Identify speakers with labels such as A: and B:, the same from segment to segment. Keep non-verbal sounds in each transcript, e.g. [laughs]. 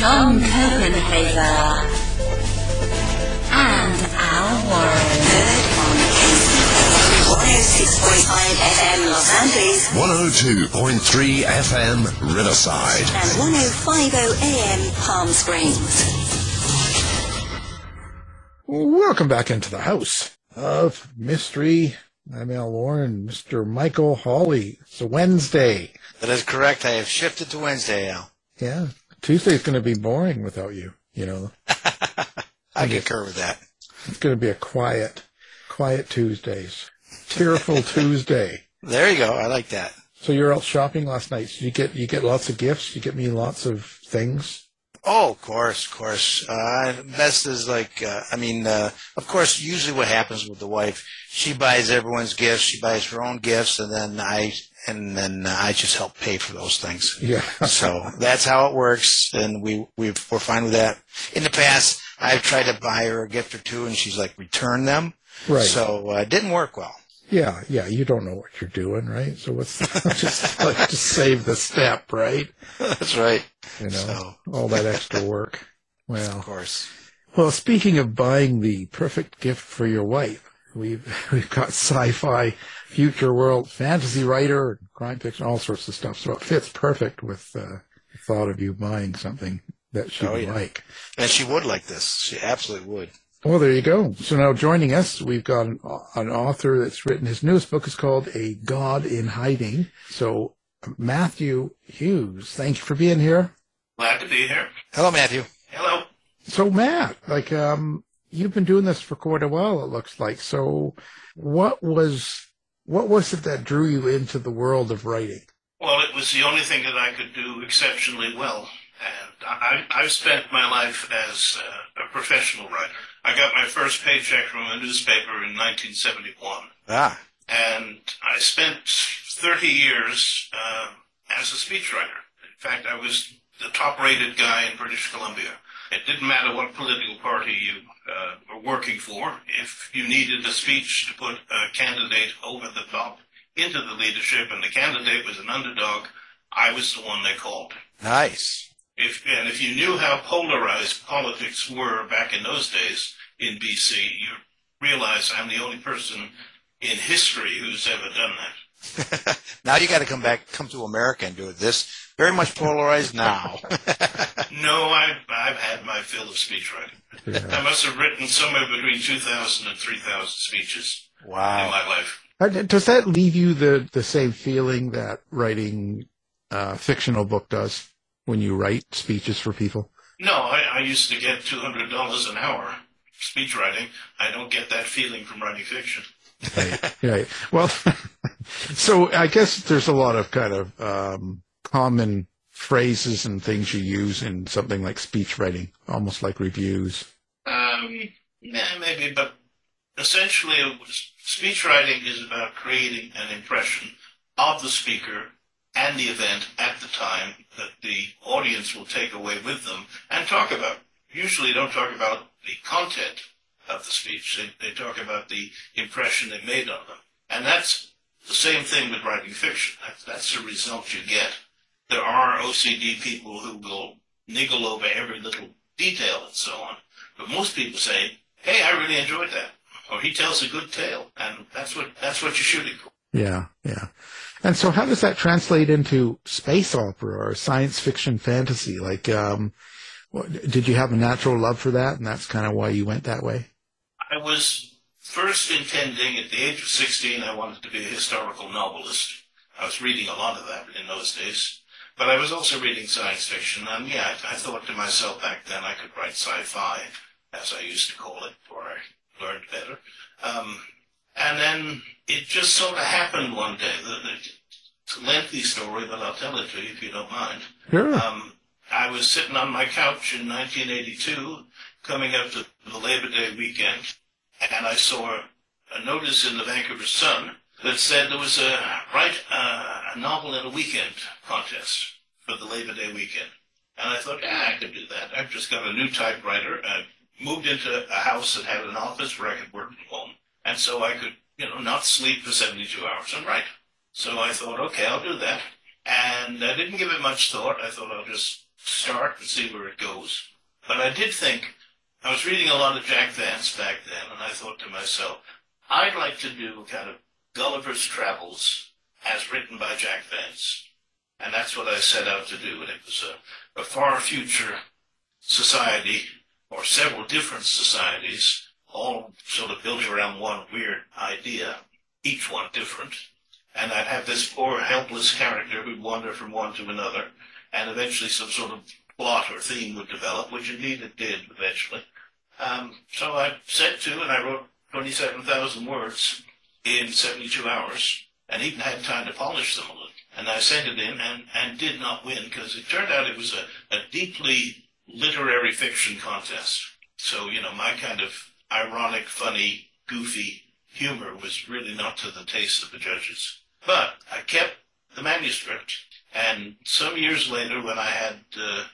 A: John Copenhaver, and Al Warren. Heard on 106.5 FM Los Angeles
B: 102.3 FM Riverside.
A: and 1050 AM Palm Springs.
C: Welcome back into the house of mystery. I'm Al Warren, Mr. Michael Hawley. It's a Wednesday.
D: That is correct. I have shifted to Wednesday, Al.
C: Yeah, Tuesday's going to be boring without you. You know, [laughs]
D: I concur with that.
C: it's going to be a quiet, quiet Tuesdays, tearful [laughs] Tuesday.
D: There you go. I like that.
C: So you're out shopping last night. Did you get you get lots of gifts? You get me lots of things.
D: Oh, of course, of course. Uh, best is like, uh, I mean, uh, of course, usually what happens with the wife, she buys everyone's gifts, she buys her own gifts, and then I, and then uh, I just help pay for those things.
C: Yeah. [laughs]
D: So that's how it works, and we, we we're fine with that. In the past, I've tried to buy her a gift or two, and she's like, return them.
C: Right.
D: So uh, it didn't work well.
C: Yeah, yeah. You don't know what you're doing, right? So what's [laughs] just like, just save the step, right?
D: That's right.
C: You know,
D: So-
C: all that extra work. [laughs] Well, of
D: course.
C: well. Speaking of buying the perfect gift for your wife, we've [laughs] we've got sci-fi, future world, fantasy writer, crime fiction, all sorts of stuff. So it fits perfect with uh, the thought of you buying something that she
D: Oh,
C: would
D: yeah.
C: like.
D: And she would like this. She absolutely would.
C: Well, there you go. So now joining us, we've got an, an author that's written his newest book is called A God in Hiding. So Matthew Hughes, thank you for being here.
E: Glad to be here.
D: Hello, Matthew.
E: Hello.
C: So Matt, like, um, you've been doing this for quite a while, it looks like. So what was, what was it that drew you into the world of writing?
E: Well, it was the only thing that I could do exceptionally well. And I, I've spent my life as uh, a professional writer. I got my first paycheck from a newspaper in 1971.
D: Ah,
E: And I spent 30 years uh, as a speechwriter. In fact, I was the top rated guy in British Columbia. It didn't matter what political party you uh, were working for. If you needed a speech to put a candidate over the top into the leadership and the candidate was an underdog, I was the one they called.
D: nice.
E: If, and if you knew how polarized politics were back in those days in BC, you realize I'm the only person in history who's ever done that. [laughs]
D: now you got to come back, come to America and do it. This very much polarized now. [laughs]
E: No, I've, I've had my fill of speech writing. I must have written somewhere between 2,000 and 3,000 speeches in my life.
C: Uh, Does that leave you the, the same feeling that writing a fictional book does when you write speeches for people?
E: No, I, I used to get $200 an hour speech writing. I don't get that feeling from writing fiction.
C: Right. right. Well, [laughs] so I guess there's a lot of kind of um, common phrases and things you use in something like speech writing, almost like reviews.
E: Um, yeah, maybe, but essentially, speech writing is about creating an impression of the speaker and the event at the time that the audience will take away with them and talk about. Usually, don't talk about the content of the speech. They, they talk about the impression they made on them, and that's the same thing with writing fiction. That's, that's the result you get. There are OCD people who will niggle over every little detail and so on. But most people say, "Hey, I really enjoyed that," or "He tells a good tale," and that's what that's what you're shooting for.
C: Yeah, yeah. And so how does that translate into space opera or science fiction fantasy? Like, um, did you have a natural love for that and that's kind of why you went that way?
E: I was first intending at the age of 16, I wanted to be a historical novelist. I was reading a lot of that in those days. But I was also reading science fiction, and yeah, I, thought to myself back then I could write sci-fi, as I used to call it, before I learned better. Um, and then it just sort of happened one day. It's a lengthy story, but I'll tell it to you if you don't mind.
C: Sure.
E: Um, I was sitting on my couch in 1982, coming up to the Labor Day weekend, and I saw a notice in the Vancouver Sun that said there was a write uh, a novel in a weekend contest for the Labor Day weekend. And I thought, yeah, I could do that. I've just got a new typewriter. I moved into a house that had an office where I could work from home. And so I could, you know, not sleep for 72 hours and write. So I thought, okay, I'll do that. And I didn't give it much thought. I thought I'll just start and see where it goes. But I did think, I was reading a lot of Jack Vance back then, and I thought to myself, I'd like to do kind of Gulliver's Travels as written by Jack Vance. And that's what I set out to do. And it was a, a far future society, or several different societies, all sort of built around one weird idea, each one different. And I'd have this poor helpless character who'd wander from one to another, and eventually some sort of plot or theme would develop, which indeed it did eventually. Um, so I set to and I wrote 27,000 words in 72 hours, and even had time to polish some of it. And I sent it in and, and did not win because it turned out it was a, a deeply literary fiction contest. So, you know, my kind of ironic, funny, goofy humor was really not to the taste of the judges. But I kept the manuscript, and some years later, when I had uh,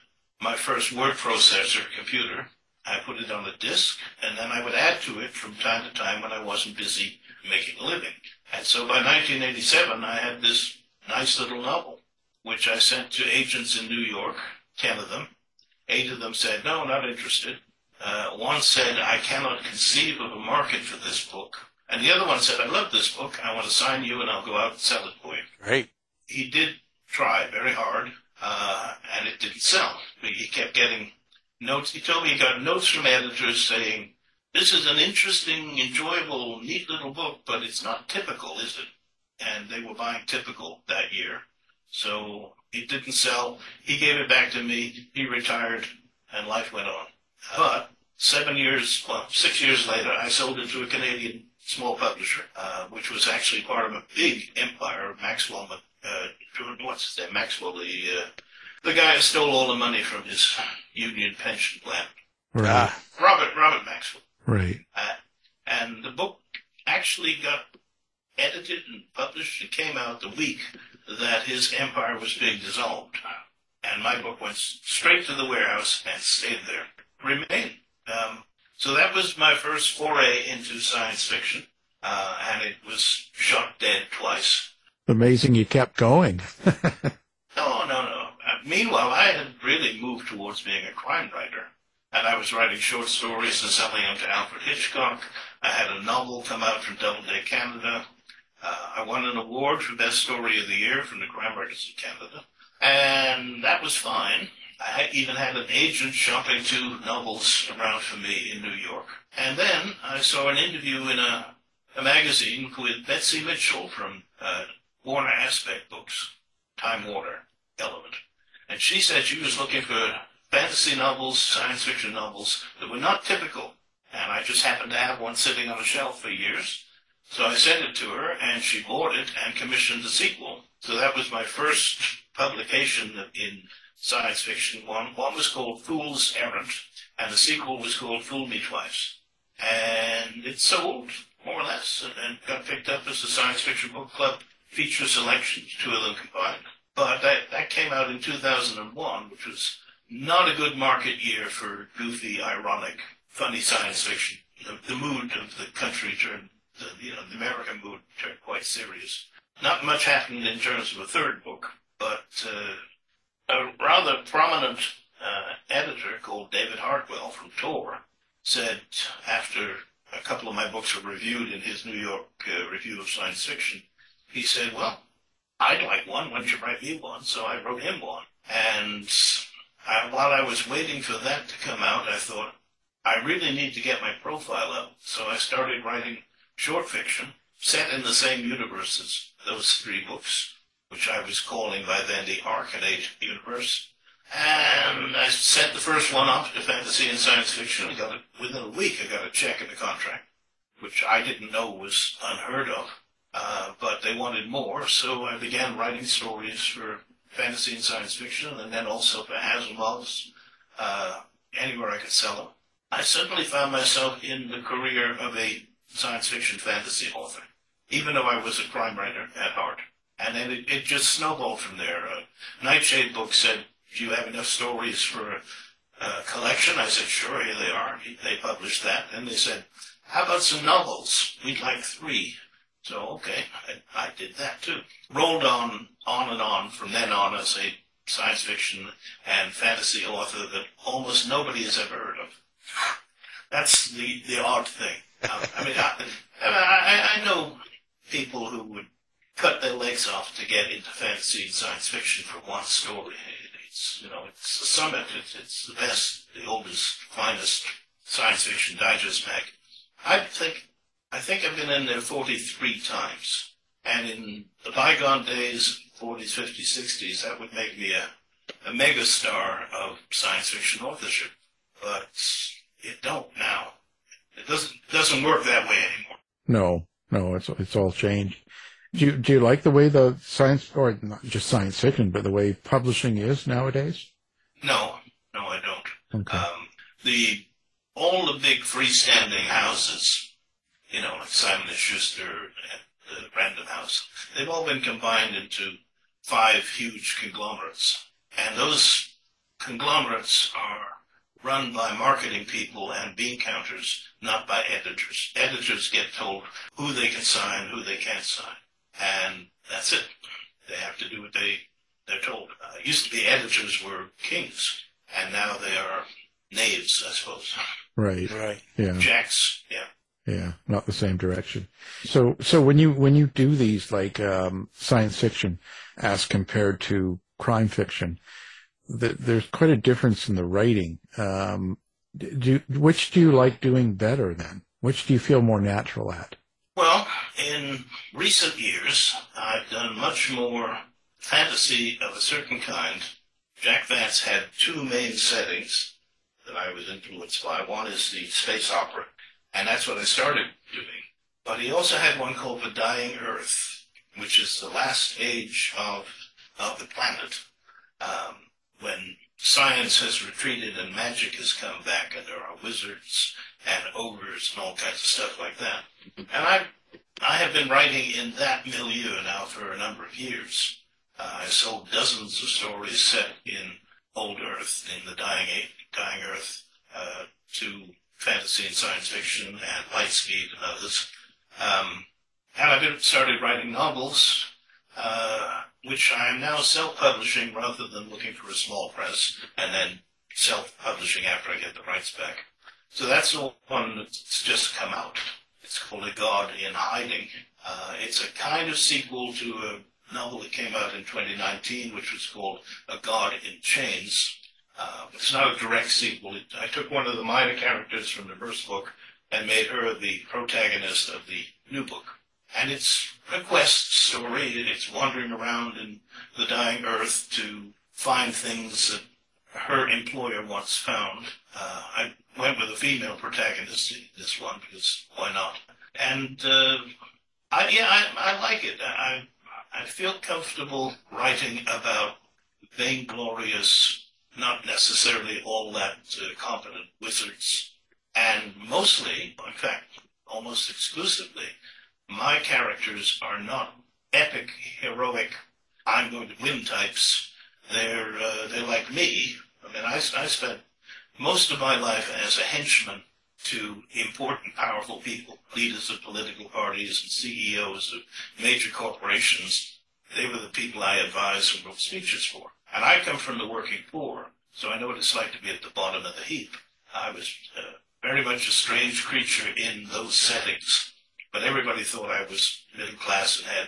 E: my first word processor computer, I put it on a disk, and then I would add to it from time to time when I wasn't busy making a living. And so by 1987, I had this nice little novel, which I sent to agents in New York, 10 of them. Eight of them said, no, not interested. Uh, one said, I cannot conceive of a market for this book. And the other one said, I love this book. I want to sign you and I'll go out and sell it for you.
D: Great.
E: He did try very hard, uh, and it didn't sell. He kept getting notes. He told me he got notes from editors saying, this is an interesting, enjoyable, neat little book, but it's not typical, is it? And they were buying typical that year. So it didn't sell. He gave it back to me. He retired, and life went on. But seven years, well, six years later, I sold it to a Canadian small publisher, uh, which was actually part of a big empire. Maxwell, uh, what's his name? Maxwell, the uh, the guy who stole all the money from his union pension plan.
C: Right.
D: Ah,
E: Robert Robert Maxwell.
C: Right.
E: Uh, and the book actually got edited and published. It came out the week that his empire was being dissolved. And my book went straight to the warehouse and stayed there. Remained. Um, so that was my first foray into science fiction. Uh, and it was shot dead twice.
C: Amazing you kept going.
E: No, [laughs] no, no. Uh, meanwhile, I had really moved towards being a crime writer. And I was writing short stories and selling them to Alfred Hitchcock. I had a novel come out from Doubleday Canada. Uh, I won an award for Best Story of the Year from the Crime Writers of Canada. And that was fine. I even had an agent shopping two novels around for me in New York. And then I saw an interview in a, a magazine with Betsy Mitchell from uh, Warner Aspect Books, Time Warner Element. And she said she was looking for fantasy novels, science fiction novels that were not typical. And I just happened to have one sitting on a shelf for years. So I sent it to her and she bought it and commissioned the sequel. So that was my first publication in science fiction. One, one was called Fool's Errand and the sequel was called Fool Me Twice. And it sold, more or less, and, and got picked up as the Science Fiction Book Club feature selection, two of them combined. But that, that came out in 2001, which was not a good market year for goofy, ironic, funny science fiction. The, the mood of the country turned, the, you know, the American mood turned quite serious. Not much happened in terms of a third book, but uh, a rather prominent uh, editor called David Hartwell from Tor said after a couple of my books were reviewed in his New York uh, Review of Science Fiction, he said, well, I'd like one. Why don't you write me one? So I wrote him one. And I, while I was waiting for that to come out, I thought, I really need to get my profile up. So I started writing short fiction set in the same universe as those three books, which I was calling by then the Archonate universe. And I sent the first one off to fantasy and science fiction. I got it within a week. I got a check in the contract, which I didn't know was unheard of. Uh, but they wanted more, so I began writing stories for fantasy and science fiction, and then also for Asimov's, uh, anywhere I could sell them. I suddenly found myself in the career of a science fiction fantasy author, even though I was a crime writer at heart. And then it, it just snowballed from there. Uh, Night Shade Book said, do you have enough stories for a, collection? I said, sure, here they are. They published that. And they said, how about some novels? We'd like three. So, okay, I, I did that too. Rolled on, on and on from then on as a science fiction and fantasy author that almost nobody has ever heard of. That's the, the odd thing. Um, I mean, I, I, I know people who would cut their legs off to get into fantasy and science fiction for one story. It's, you know, it's the summit. It's, it's the best, the oldest, finest science fiction digest mag. I think, I think I've been in there 43 times. And in the bygone days, 40s, 50s, 60s, that would make me a, a megastar of science fiction authorship. But it don't now. It doesn't, doesn't work that way anymore.
C: No, no, it's, it's all changed. Do you, do you like the way the science, or not just science fiction, but the way publishing is nowadays?
E: No, no, I don't.
C: Okay.
E: Um, the all the big freestanding houses, you know, like Simon and Schuster and the Random House, they've all been combined into five huge conglomerates, and those conglomerates are run by marketing people and bean counters, not by editors. Editors get told who they can sign, who they can't sign and that's it. They have to do what they they're told. Uh, used to be editors were kings, and now they are knaves, I suppose.
C: Right.
D: Right.
C: Yeah.
E: Jacks, yeah.
C: Yeah. Not the same direction. So, so when you, when you do these like, um, science fiction as compared to crime fiction, th there's quite a difference in the writing. Um, do, which do you like doing better then? Which do you feel more natural at?
E: Well, in recent years, I've done much more fantasy of a certain kind. Jack Vance had two main settings that I was influenced by. One is the space opera, and that's what I started doing. But he also had one called The Dying Earth, which is the last age of, of the planet, um, when science has retreated and magic has come back and there are wizards and ogres and all kinds of stuff like that. And I, I have been writing in that milieu now for a number of years. Uh, I sold dozens of stories set in old Earth, in the dying, dying Earth, uh, to fantasy and science fiction and Lightspeed and others. Um, and I've started writing novels, uh, which I am now self-publishing rather than looking for a small press and then self-publishing after I get the rights back. So that's the one that's just come out. It's called A God in Hiding. Uh, it's a kind of sequel to a novel that came out in 2019, which was called A God in Chains. Uh, it's not a direct sequel. It, I took one of the minor characters from the first book and made her the protagonist of the new book. And it's a quest story. It's wandering around in the dying earth to find things that her employer once found. Uh, I went with a female protagonist in this one because why not? And uh, I, yeah, I, I like it. I, I feel comfortable writing about vainglorious, not necessarily all that uh, competent wizards, and mostly, in fact, almost exclusively, my characters are not epic, heroic, I'm going to win types. They're uh, they're like me. I mean, I, I spent most of my life as a henchman to important, powerful people, leaders of political parties and CEOs of major corporations. They were the people I advised and wrote speeches for. And I come from the working poor, so I know what it's like to be at the bottom of the heap. I was uh, very much a strange creature in those settings, but everybody thought I was middle class and had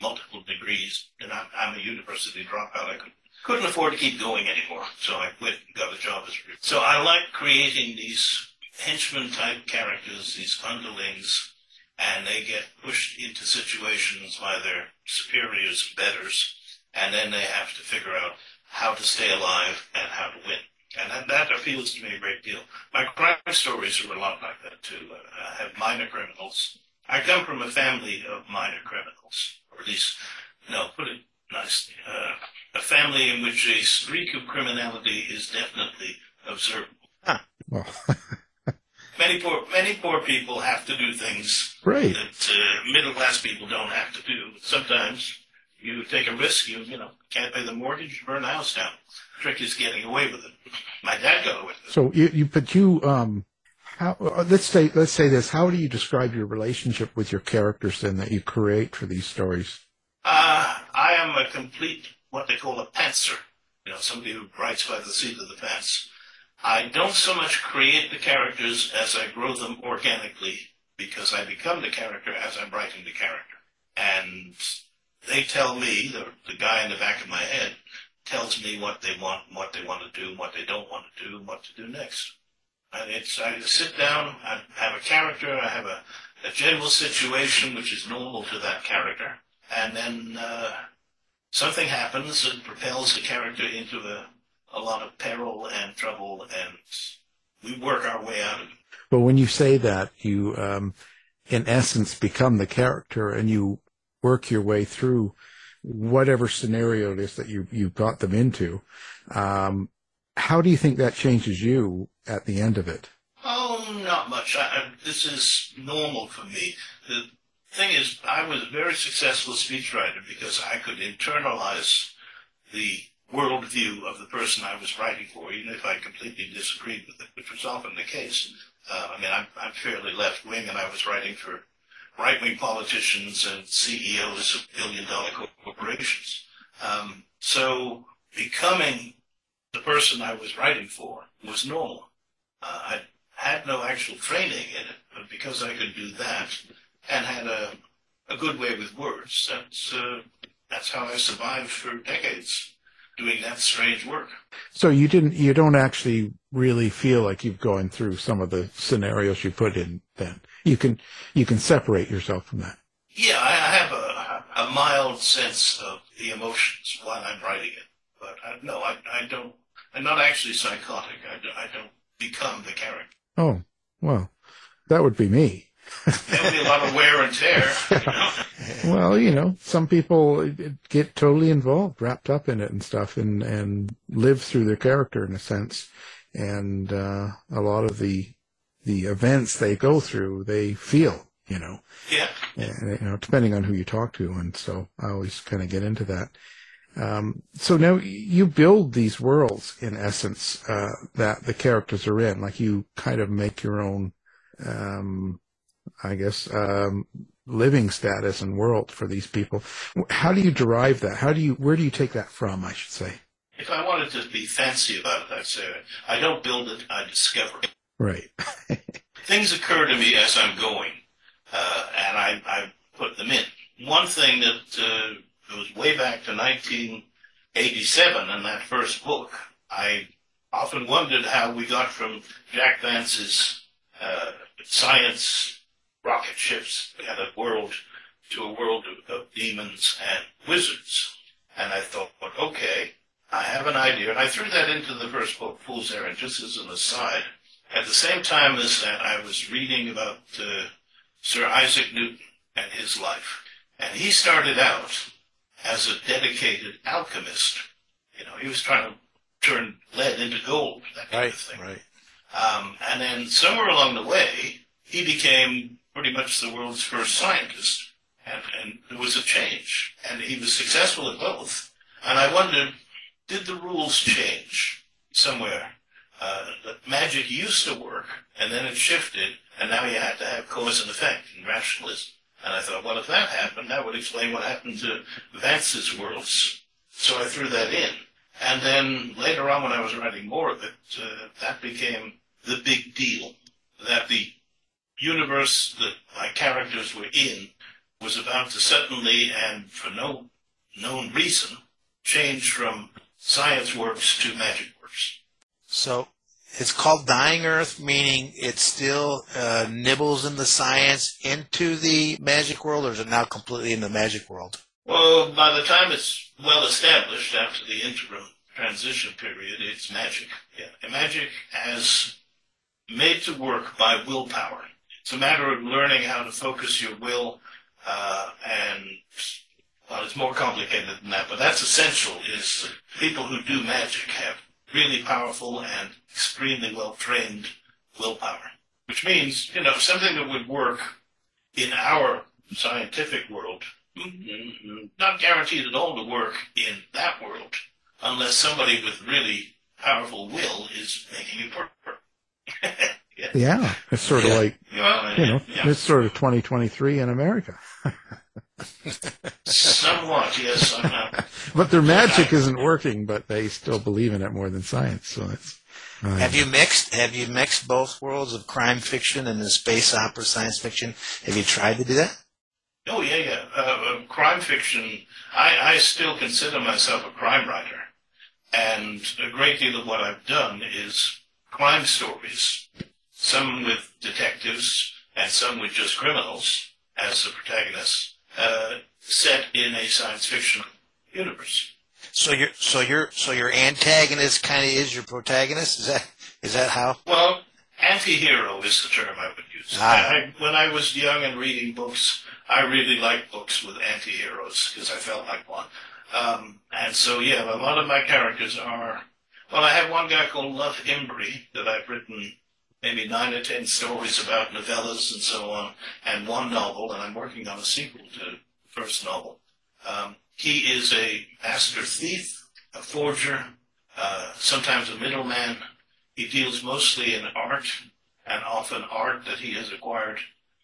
E: multiple degrees, and I'm, I'm a university dropout. I could couldn't afford to keep going anymore, so I quit and got a job as a So I like creating these henchman type characters, these underlings, and they get pushed into situations by their superiors and betters, and then they have to figure out how to stay alive and how to win. And that, appeals to me a great deal. My crime stories are a lot like that too. I have minor criminals. I come from a family of minor criminals, or at least, no, put it a family in which a streak of criminality is definitely observable.
C: Well, [laughs]
E: Many poor, many poor people have to do things
C: right.
E: that uh, middle class people don't have to do. Sometimes you take a risk, you you know can't pay the mortgage, you burn the house down. The trick is getting away with it. My dad got away with it.
C: So you, you but you, um, how, uh, let's say, let's say this. How do you describe your relationship with your characters then that you create for these stories?
E: Uh, I am a complete what they call a pantser. You know, somebody who writes by the seat of the pants. I don't so much create the characters as I grow them organically because I become the character as I'm writing the character. And they tell me, the, the guy in the back of my head tells me what they want, what they want to do, what they don't want to do, what to do next. And it's, I sit down, I have a character, I have a, a general situation which is normal to that character, and then uh, something happens that propels the character into a, a lot of peril and trouble, and we work our way out of it.
C: But when you say that, you, um, in essence, become the character and you work your way through whatever scenario it is that you, you got them into. Um, how do you think that changes you at the end of it?
E: Oh, not much. I, I, this is normal for me. The thing is, I was a very successful speechwriter because I could internalize the worldview of the person I was writing for, even if I completely disagreed with it, which was often the case. Uh, I mean, I'm, I'm fairly left wing, and I was writing for right wing politicians and CEOs of billion dollar corporations. Um, so becoming the person I was writing for was normal. Uh, I had no actual training in it, but because I could do that and had a, a good way with words, that's, uh, that's how I survived for decades doing that strange work.
C: So you didn't, you don't actually really feel like you've gone through some of the scenarios you put in then. You can, you can separate yourself from that.
E: Yeah, I I have a, a mild sense of the emotions while I'm writing it, but I, no, I, I don't. I'm not actually psychotic. I, I don't become the character.
C: Oh, well, that would be me.
E: There'll be a lot of wear and tear. You know?
C: Well, you know, some people get totally involved, wrapped up in it and stuff, and and live through their character in a sense. And uh, a lot of the the events they go through, they feel, you know,
E: Yeah.
C: and, you know, depending on who you talk to. And so I always kind of get into that. Um, so now you build these worlds in essence uh, that the characters are in, like you kind of make your own, um, I guess, um, living status and world for these people. How do you derive that? How do you, where do you take that from? I should say.
E: If I wanted to be fancy about it, I'd say I don't build it, I discover it.
C: Right. [laughs]
E: Things occur to me as I'm going, uh, and I, I put them in. One thing that uh, goes way back to 1987 in that first book, I often wondered how we got from Jack Vance's uh, science rocket ships and a world to a world of, of demons and wizards. And I thought, okay, I have an idea. And I threw that into the first book, Fool's Errand, just as an aside. At the same time as that, I was reading about uh, Sir Isaac Newton and his life. And he started out as a dedicated alchemist. You know, he was trying to turn lead into gold, that kind of thing.
D: right.
E: Um, and then somewhere along the way, he became pretty much the world's first scientist. And, and there was a change. And he was successful at both. And I wondered, did the rules change somewhere? Uh, magic used to work, and then it shifted, and now you had to have cause and effect in rationalism. And I thought, well, if that happened, that would explain what happened to Vance's worlds. So I threw that in. And then later on, when I was writing more of it, uh, that became the big deal. That the universe that my characters were in was about to suddenly, and for no known reason, change from science works to magic works.
D: So it's called Dying Earth, meaning it still uh, nibbles in the science into the magic world, or is it now completely in the magic world?
E: Well, by the time it's well established after the interim transition period, it's magic. Yeah, magic as made to work by willpower. It's a matter of learning how to focus your will uh, and well, it's more complicated than that, but that's essential. Is people who do magic have really powerful and extremely well trained willpower, which means you know something that would work in our scientific world, not guaranteed at all to work in that world unless somebody with really powerful will is making it work. [laughs] yeah.
C: Yeah, it's sort of like
E: Well,
C: you know,
E: yeah.
C: it's sort of 2023 in America.
E: somewhat, yes. I'm not. [laughs]
C: But their magic isn't working, but they still believe in it more than science. So it's uh,
D: Have you mixed? Have you mixed both worlds of crime fiction and the space opera science fiction? Have you tried to do that?
E: Oh yeah, yeah. Uh, uh, crime fiction. I, I still consider myself a crime writer, and a great deal of what I've done is crime stories. Some with detectives, and some with just criminals as the protagonists, uh, set in a science fiction universe.
D: So your so your so your antagonist kind of is your protagonist. Is that is that how?
E: Well, anti-hero is the term I would use.
D: Ah.
E: I, when I was young and reading books, I really liked books with anti-heroes because I felt like one. Um, and so, yeah, a lot of my characters are. Well, I have one guy called Luff Imbry that I've written maybe nine or ten stories about novellas and so on, and one novel, and I'm working on a sequel to the first novel. Um, he is a master thief, a forger, uh, sometimes a middleman. He deals mostly in art, and often art that he has acquired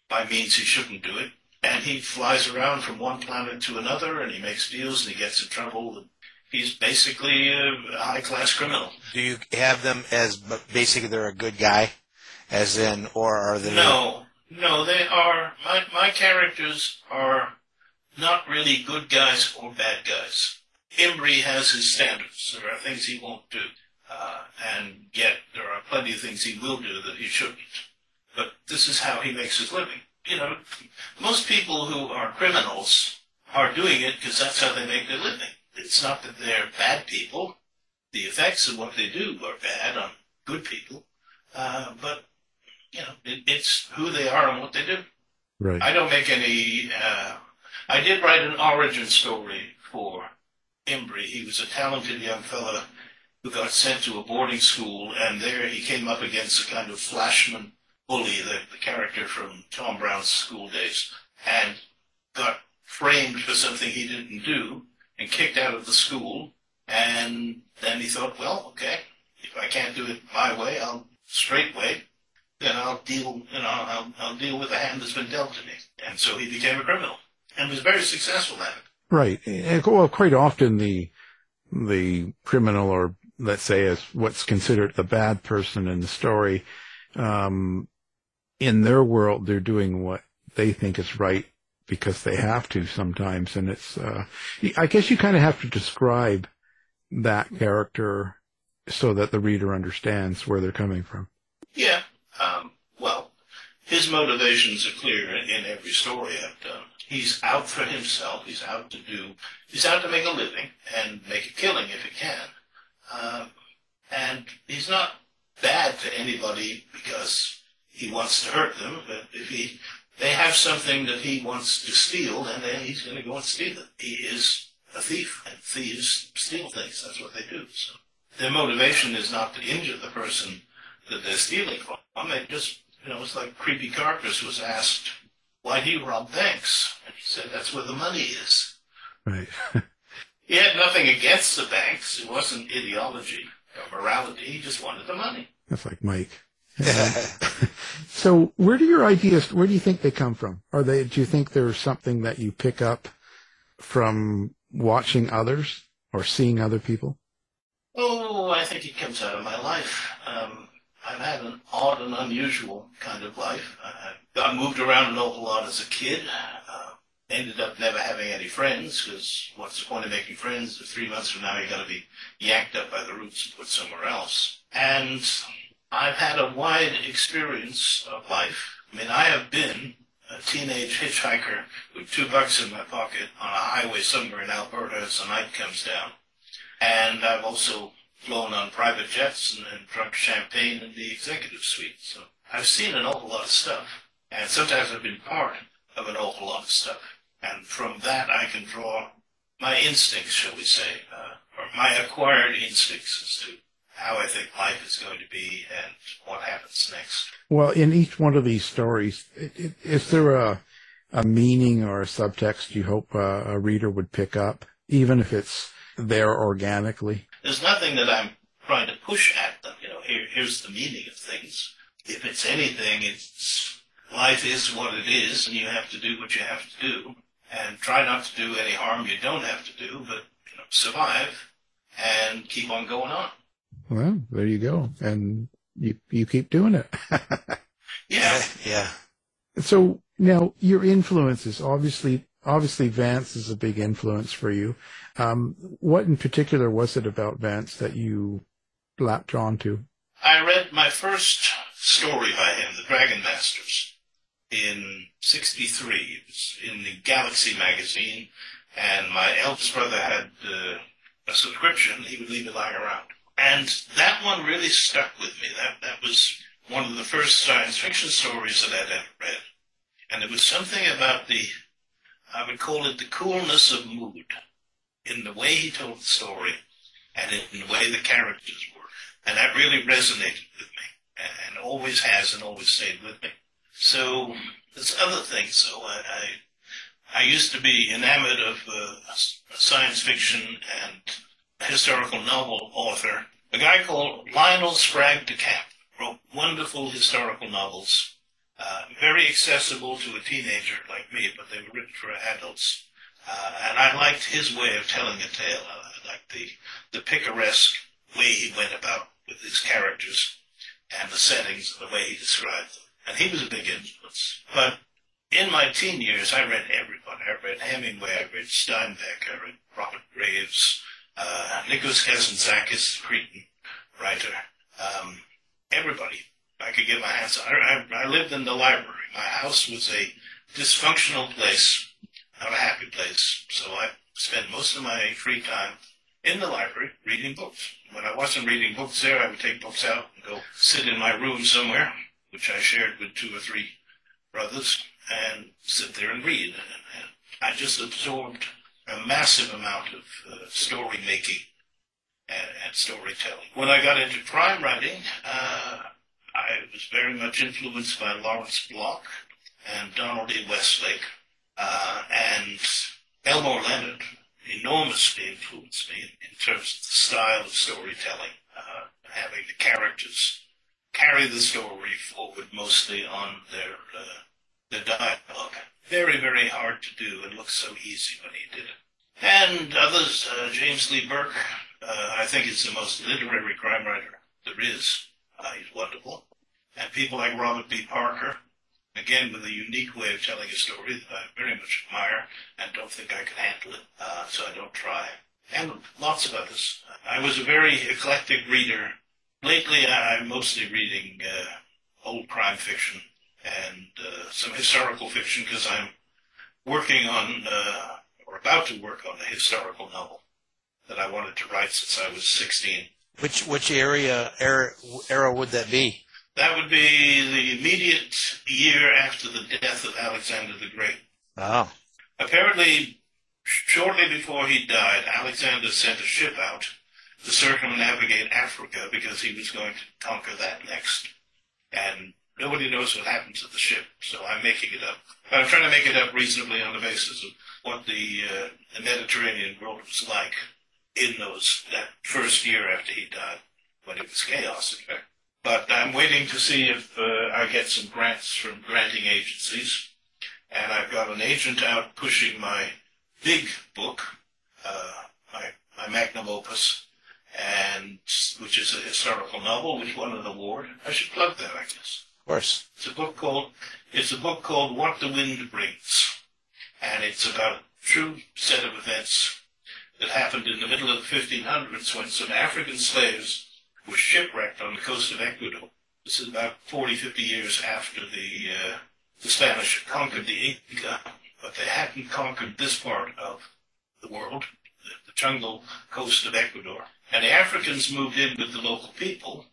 E: by means he shouldn't do it. And he flies around from one planet to another, and he makes deals, and he gets in trouble. He's basically a high class criminal.
D: Do you have them as basically they're a good guy, as in, or are they?
E: No, no, they are. My my characters are not really good guys or bad guys. Imbry has his standards. There are things he won't do, uh, and yet there are plenty of things he will do that he shouldn't. But this is how he makes his living. You know, most people who are criminals are doing it because that's how they make their living. It's not that they're bad people. The effects of what they do are bad on good people, uh, but you know, it, it's who they are and what they do.
C: right.
E: I don't make any. Uh, I did write an origin story for Imbry. He was a talented young fella who got sent to a boarding school, and there he came up against a kind of flashman bully, the, the character from Tom Brown's school days, and got framed for something he didn't do and kicked out of the school. And then he thought, well, okay, if I can't do it my way, I'll straight way then I'll deal, you know, I'll, I'll deal with the hand that's been dealt to me. And so he became a criminal and was very successful at it.
C: Right. And, Well, quite often the the criminal, or let's say, as what's considered the bad person in the story, um, in their world, they're doing what they think is right because they have to sometimes, and it's. Uh, I guess you kind of have to describe that character so that the reader understands where they're coming from.
E: Yeah. Um, well, his motivations are clear in, every story I've done. He's out for himself. He's out to do. He's out to make a living and make a killing if he can. Um, and he's not bad to anybody because he wants to hurt them. But if he they have something that he wants to steal, then he's going to go and steal it. He is a thief, and thieves steal things. That's what they do. So their motivation is not to injure the person that they're stealing from. They just, you know, it's like Creepy Karpis was asked, why do you rob banks? And he said, that's where the money is.
C: Right. [laughs]
E: He had nothing against the banks. It wasn't ideology or morality. He just wanted the money.
C: That's like Mike. [laughs] So where do your ideas, where do you think they come from? Are they, do you think there's something that you pick up from watching others or seeing other people?
E: Oh, I think it comes out of my life. Um, I've had an odd and unusual kind of life. I, I moved around an awful lot as a kid. Uh, ended up never having any friends because what's the point of making friends if three months from now you're going to be yanked up by the roots and put somewhere else? And I've had a wide experience of life. I mean, I have been a teenage hitchhiker with two bucks in my pocket on a highway somewhere in Alberta as the night comes down. And I've also flown on private jets and, and drunk champagne in the executive suite. So I've seen an awful lot of stuff. And sometimes I've been part of an awful lot of stuff. and from that I can draw my instincts, shall we say, uh, or my acquired instincts as to how I think life is going to be and what happens next.
C: Well, in each one of these stories, i- i- is there a a meaning or a subtext you hope uh, a reader would pick up, even if it's there organically?
E: There's nothing that I'm trying to push at them. You know, here, here's the meaning of things. If it's anything, it's life is what it is, and you have to do what you have to do, and try not to do any harm you don't have to do, but you know, survive and keep on going on.
C: Well, there you go, and you you keep doing it. [laughs]
E: Yeah,
D: Yeah.
C: so now your influences, obviously, obviously Vance is a big influence for you. Um, what in particular was it about Vance that you latched onto?
E: I read my first story by him, The Dragon Masters, in 63. It was in the Galaxy magazine, and my eldest brother had uh, a subscription. He would leave it lying around. And that one really stuck with me. That, that was one of the first science fiction stories that I'd ever read. And it was something about the, I would call it the coolness of mood in the way he told the story and in the way the characters were. And that really resonated with me and always has and always stayed with me. So there's other things though. I, I, I used to be enamored of uh, a science fiction and historical novel author, a guy called Lionel Sprague de Camp, wrote wonderful historical novels, uh, very accessible to a teenager like me, but they were written for adults. Uh, and I liked his way of telling a tale. I liked the, the picaresque way he went about with his characters and the settings, and the way he described them. And he was a big influence. But in my teen years, I read everybody. I read Hemingway, I read Steinbeck, I read Robert Graves, uh, Nikos Kazantzakis, Cretan writer. Um, everybody I could get my hands on. I, I, lived in the library. My house was a dysfunctional place, not a happy place. So I spent most of my free time in the library reading books. When I wasn't reading books there, I would take books out and go sit in my room somewhere, which I shared with two or three brothers, and sit there and read. And, and I just absorbed a massive amount of uh, story making and, and storytelling. When I got into crime writing, uh, I was very much influenced by Lawrence Block and Donald E. Westlake, uh, and Elmore Leonard enormously influenced me in, in terms of the style of storytelling, uh, having the characters carry the story forward mostly on their uh, their dialogue. Very, very hard to do and looked so easy when he did it. And others, uh, James Lee Burke, uh, I think is the most literary crime writer there is. Uh, he's wonderful. And people like Robert B. Parker, again with a unique way of telling a story that I very much admire and don't think I could handle it, uh, so I don't try. And lots of others. I was a very eclectic reader. Lately, I'm mostly reading uh, old crime fiction and uh, some historical fiction because I'm working on, uh, or about to work on a historical novel that I wanted to write since I was 16.
D: Which which area era, era would that be?
E: That would be the immediate year after the death of Alexander the Great.
D: Oh,
E: Apparently, shortly before he died, Alexander sent a ship out to circumnavigate Africa because he was going to conquer that next. And nobody knows what happened to the ship, so I'm making it up. I'm trying to make it up reasonably on the basis of what the, uh, the Mediterranean world was like in those that first year after he died, when it was chaos, in fact. But I'm waiting to see if uh, I get some grants from granting agencies and I've got an agent out pushing my big book, uh, my, my magnum opus, and which is a historical novel which won an award. I should plug that, I guess.
D: of course.
E: It's a book called it's a book called What the Wind Brings, and it's about a true set of events that happened in the middle of the 1500s when some African slaves were shipwrecked on the coast of Ecuador. This is about 40, 50 years after the uh, the Spanish conquered the Inca, but they hadn't conquered this part of the world, the, the jungle coast of Ecuador. And the Africans moved in with the local people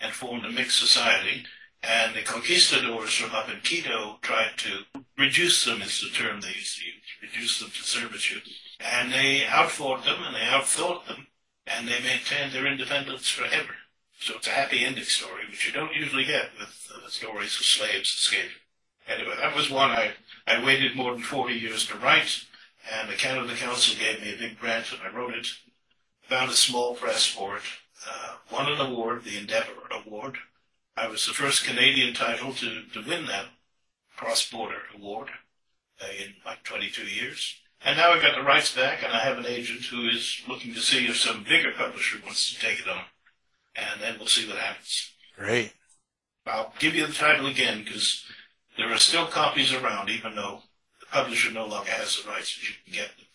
E: and formed a mixed society. And the conquistadors from up in Quito tried to reduce them, is the term they used to use, reduce them to servitude. And they outfought them and they outthought them, and they maintained their independence forever. So it's a happy ending story, which you don't usually get with uh, stories of slaves escaping. Anyway, that was one I, I waited more than 40 years to write, and the Canada Council gave me a big grant, and I wrote it, found a small press for it, uh, won an award, the Endeavour Award. I was the first Canadian title to, to win that cross-border award uh, in like 22 years. And now I've got the rights back, and I have an agent who is looking to see if some bigger publisher wants to take it on. And then we'll see what happens.
D: Great.
E: I'll give you the title again because there are still copies around, even though the publisher no longer has the rights, but you can get them.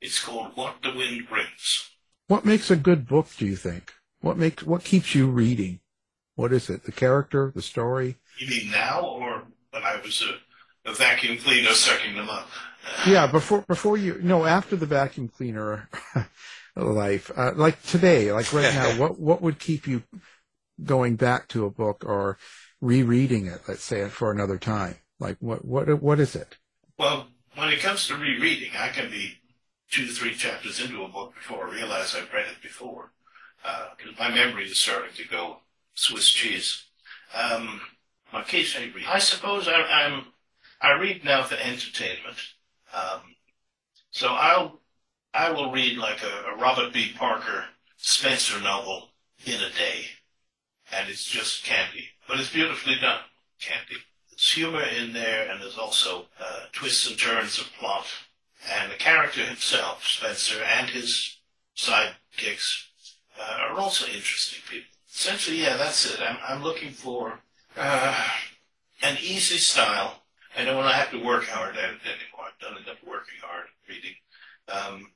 E: It's called What the Wind Brings.
C: What makes a good book, do you think? What makes what keeps you reading? What is it? The character, the story?
E: You mean now, or when I was a, a vacuum cleaner sucking them up?
C: Yeah, before before you no after the vacuum cleaner [laughs] life, uh, like today, like right now, [laughs] what what would keep you going back to a book or rereading it? Let's say for another time. Like what what what is it?
E: Well, when it comes to rereading, I can be two, three chapters into a book before I realize I've read it before, because my memory is starting to go Swiss cheese. Um, I suppose I, I'm I read now for entertainment. Um, so I'll I will read like a, a Robert B. Parker Spenser novel in a day, and it's just candy, but it's beautifully done, candy. There's humor in there, and there's also uh, twists and turns of plot, and the character himself, Spenser, and his sidekicks uh, are also interesting people. Essentially, yeah, that's it. I'm, I'm looking for uh, an easy style. I don't want to have to work hard at it anymore. I've done enough working hard reading. Um,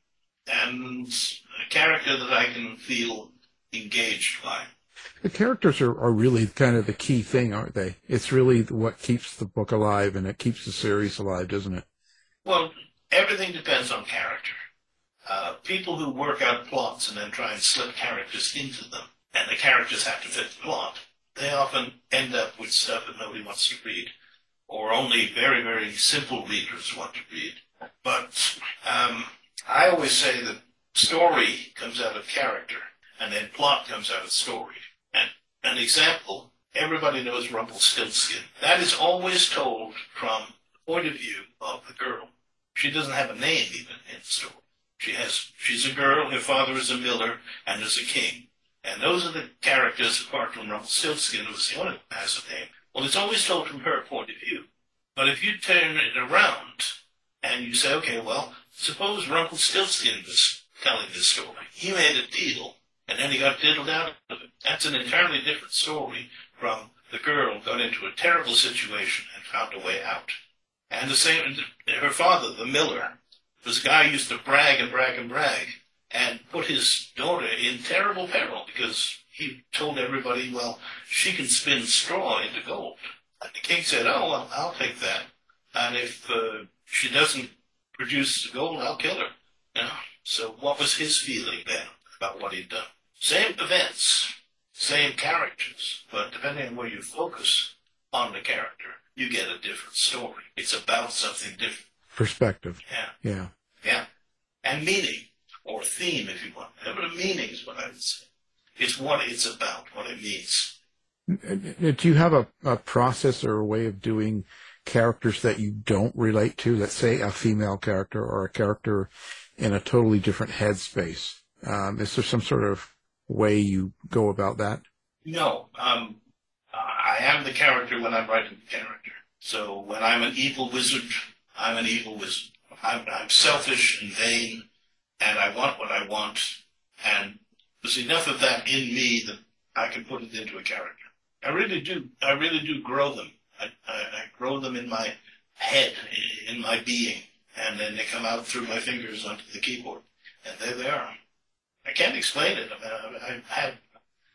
E: and a character that I can feel engaged by.
C: The characters are, are really kind of the key thing, aren't they? It's really what keeps the book alive and it keeps the series alive, doesn't it?
E: Well, everything depends on character. Uh, people who work out plots and then try and slip characters into them, and the characters have to fit the plot, they often end up with stuff that nobody wants to read, or only very, very simple readers want to read. But um, I always say that story comes out of character, and then plot comes out of story. And an example, everybody knows Rumpelstiltskin. That is always told from the point of view of the girl. She doesn't have a name even in the story. She has, she's a girl, her father is a miller, and is a king. And those are the characters apart from Rumpelstiltskin, who was the only one who has a name. Well, it's always told from her point of view. But if you turn it around and you say, okay, well, suppose Rumpelstiltskin was telling this story. He made a deal, and then he got diddled out of it. That's an entirely different story from the girl got into a terrible situation and found a way out. And the same, her father, the miller, was a guy used to brag and brag and brag and put his daughter in terrible peril because he told everybody, well, she can spin straw into gold. And the king said, oh, well, I'll take that. And if uh, she doesn't produce the gold, I'll kill her. You know? So what was his feeling then about what he'd done? Same events, same characters, but depending on where you focus on the character, you get a different story. It's about something different.
C: Perspective.
E: Yeah.
C: Yeah.
E: Yeah. And meaning, or theme, if you want. But a meaning is what I would say. It's what it's about, what it means.
C: Uh, Do you have a, a process or a way of doing characters that you don't relate to? Let's say a female character or a character in a totally different headspace. Um, is there some sort of way you go about that?
E: No, um, I am the character when I'm writing the character. So when I'm an evil wizard, I'm an evil wizard. I'm, I'm selfish and vain, and I want what I want, and there's enough of that in me that I can put it into a character. I really do. I really do grow them. I, I, I grow them in my head, in my being, and then they come out through my fingers onto the keyboard, and there they are. I can't explain it. I mean, I, I had,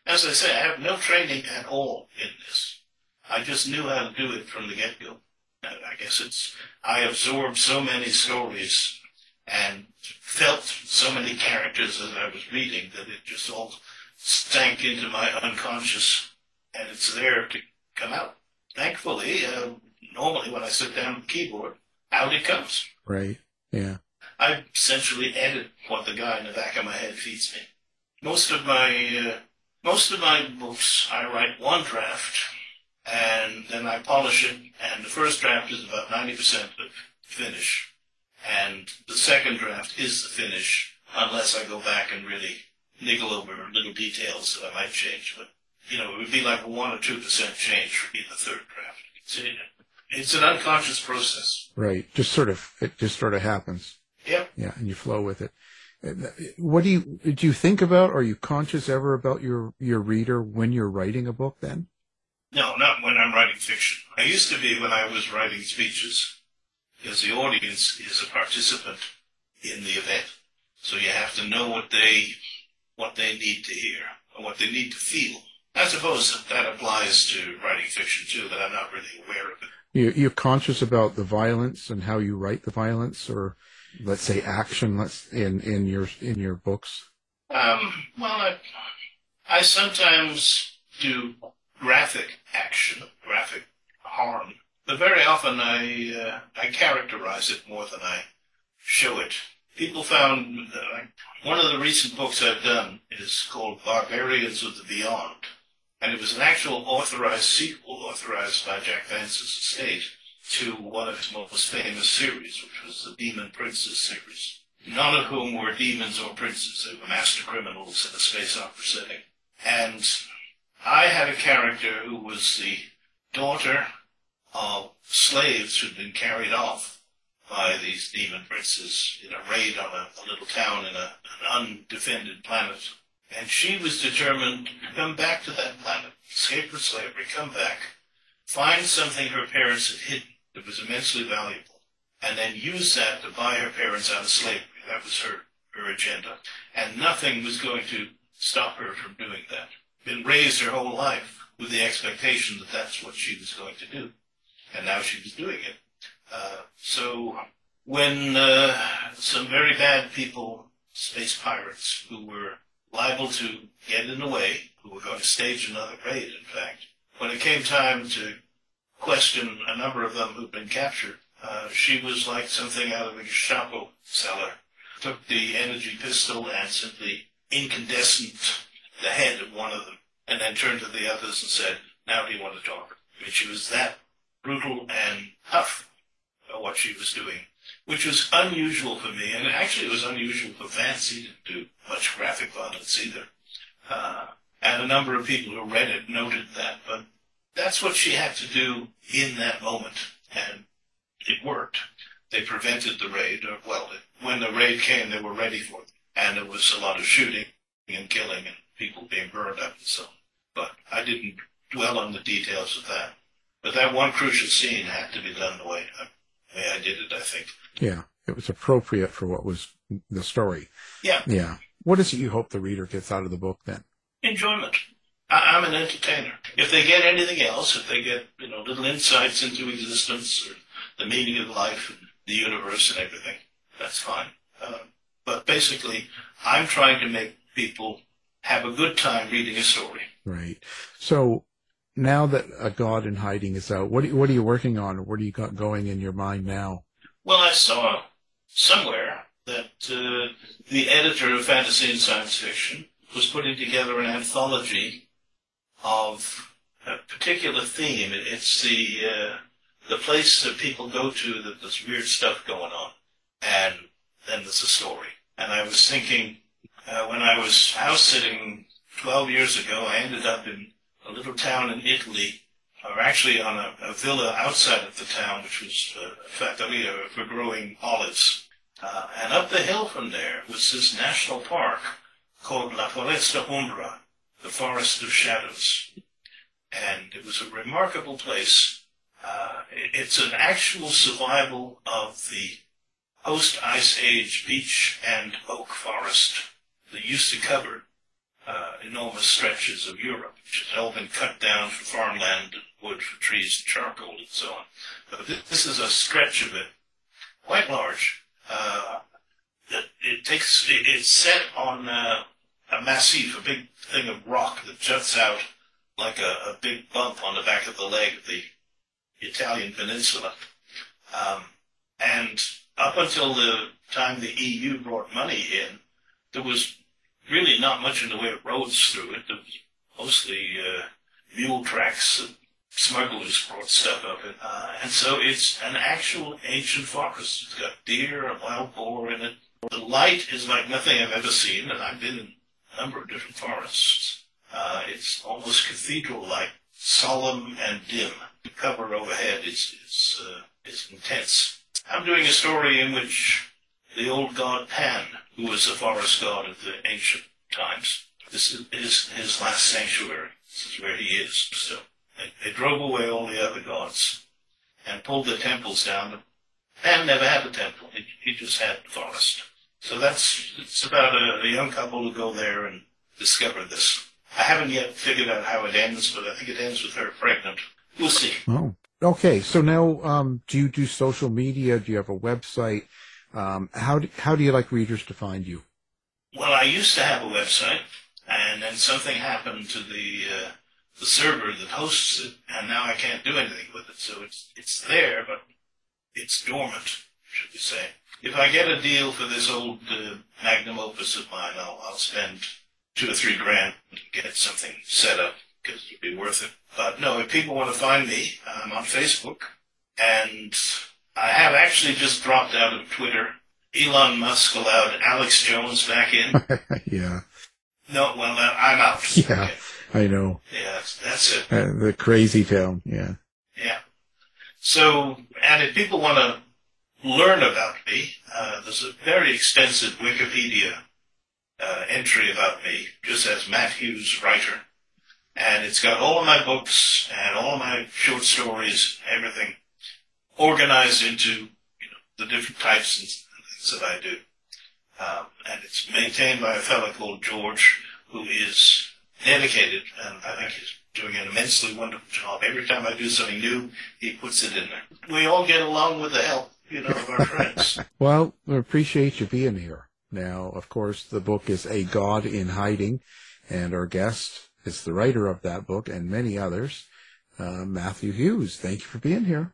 E: as I say, I have no training at all in this. I just knew how to do it from the get-go. I guess it's, I absorbed so many stories and felt so many characters as I was reading that it just all sank into my unconscious and it's there to come out. thankfully, uh, normally when I sit down at the keyboard, out it comes.
C: Right. Yeah.
E: I essentially edit what the guy in the back of my head feeds me. Most of my uh, most of my books, I write one draft, and then I polish it, and the first draft is about ninety percent of finish, and the second draft is the finish, unless I go back and really niggle over little details that I might change. But you know, it would be like a one or two percent change in the third draft. It's, it's an unconscious process.
C: Right. Just sort of, it just sort of happens.
E: Yep.
C: Yeah. And you flow with it. What do you, do you think about, are you conscious ever about your, your reader when you're writing a book then?
E: No, not when I'm writing fiction. I used to be when I was writing speeches, because the audience is a participant in the event. So you have to know what they what they need to hear or what they need to feel. I suppose that, that applies to writing fiction too, but I'm not really aware of it.
C: You, you're conscious about the violence and how you write the violence or let's say action, let's in, in your, in your books.
E: Um, well, I, I sometimes do graphic action, graphic harm, but very often I uh, I characterize it more than I show it. People found uh, one of the recent books I've done is called Barbarians of the Beyond, and it was an actual authorized sequel authorized by Jack Vance's estate to one of his most famous series, which was the Demon Princes series. None of whom were demons or princes; they were master criminals in a space opera setting. And I had a character who was the daughter of slaves who'd been carried off by these demon princes in a raid on a, a little town in a, an undefended planet. And she was determined to come back to that planet, escape from slavery, come back, find something her parents had hidden that was immensely valuable, and then use that to buy her parents out of slavery. That was her, her agenda. And nothing was going to stop her from doing that. Been raised her whole life with the expectation that that's what she was going to do. And now she was doing it. Uh, so when uh, some very bad people, space pirates, who were liable to get in the way, who were going to stage another raid, in fact, when it came time to question a number of them who'd been captured, uh, she was like something out of a Gestapo cellar. Took the energy pistol and simply incandescent the head of one of them, and then turned to the others and said, "Now do you want to talk?" I mean, she was that brutal and tough at what she was doing, which was unusual for me, and actually it was unusual for Vance. to do much graphic violence either. Uh, and a number of people who read it noted that, but that's what she had to do in that moment, and it worked. They prevented the raid, or well, it, when the raid came, they were ready for it, and there was a lot of shooting and killing and people being burned up and so on. But I didn't dwell on the details of that. But that one crucial scene had to be done the way I, the way I did it, I think.
C: Yeah. It was appropriate for what was the story.
E: Yeah,
C: Yeah. What is it you hope the reader gets out of the book then?
E: enjoyment. I, I'm an entertainer. If they get anything else, if they get, you know, little insights into existence or the meaning of life and the universe and everything, that's fine. Uh, but basically, I'm trying to make people have a good time reading a story.
C: Right. So now that A God in Hiding is out, what, are- what are you working on? What do you got going in your mind now?
E: Well, I saw somewhere that uh, the editor of fantasy and science fiction was putting together an anthology of a particular theme. It's the uh, the place that people go to that there's weird stuff going on, and then there's a story. And I was thinking, uh, when I was house sitting 12 years ago, I ended up in a little town in Italy or actually on a, a villa outside of the town, which was uh, a fattoria for growing olives. Uh, and up the hill from there was this national park called La Foresta Umbra, the Forest of Shadows. And it was a remarkable place. Uh, it- it's an actual survival of the post-ice age beech and oak forest that used to cover uh, enormous stretches of Europe, which has all been cut down for farmland and wood for trees and charcoal and so on. But this is a stretch of it, quite large. Uh, that it takes, it, it's set on uh, a massif, a big thing of rock that juts out like a, a big bump on the back of the leg of the Italian peninsula. Um, and up until the time the EU brought money in, there was really not much in the way of roads through it. Mostly uh, mule tracks. that Smugglers brought stuff up, in, uh, and so it's an actual ancient forest. It's got deer and wild boar in it. The light is like nothing I've ever seen, and I've been in a number of different forests. Uh, it's almost cathedral-like, solemn and dim. The cover overhead is is, uh, is intense. I'm doing a story in which the old god Pan, who was the forest god of the ancient times, this is his, last sanctuary. This is where he is still. They, they drove away all the other gods and pulled the temples down. Pan never had a temple. He, he just had the forest. So that's it's about a, a young couple who go there and discover this. I haven't yet figured out how it ends, but I think it ends with her pregnant. We'll see.
C: Oh, okay. So now, um, do you do social media? Do you have a website? Um, how do, how do you like readers to find you?
E: Well, I used to have a website, and then something happened to the uh, the server that hosts it, and now I can't do anything with it. So it's it's there, but it's dormant, should we say? If I get a deal for this old uh, magnum opus of mine, I'll I'll spend two or three grand to get something set up because it'd be worth it. But no, if people want to find me, I'm on Facebook, and I have actually just dropped out of Twitter. Elon Musk allowed Alex Jones back in. [laughs]
C: yeah,
E: No, well, I'm out. [laughs]
C: Yeah.
E: Okay.
C: I know.
E: Yeah, that's, that's it.
C: Uh, the crazy town. Yeah.
E: Yeah. So, and if people want to learn about me, uh, there's a very extensive Wikipedia uh, entry about me, just as Matt Hughes, writer. And it's got all of my books and all of my short stories, everything organized into you know, the different types and things that I do. Um, and it's maintained by a fellow called George, who is dedicated, and I think he's doing an immensely wonderful job. Every time I do something new, he puts it in there. We all get along with the help, you know, of our friends. [laughs]
C: Well, we appreciate you being here. Now, of course, the book is A God in Hiding, and our guest is the writer of that book and many others, uh, Matthew Hughes. Thank you for being here.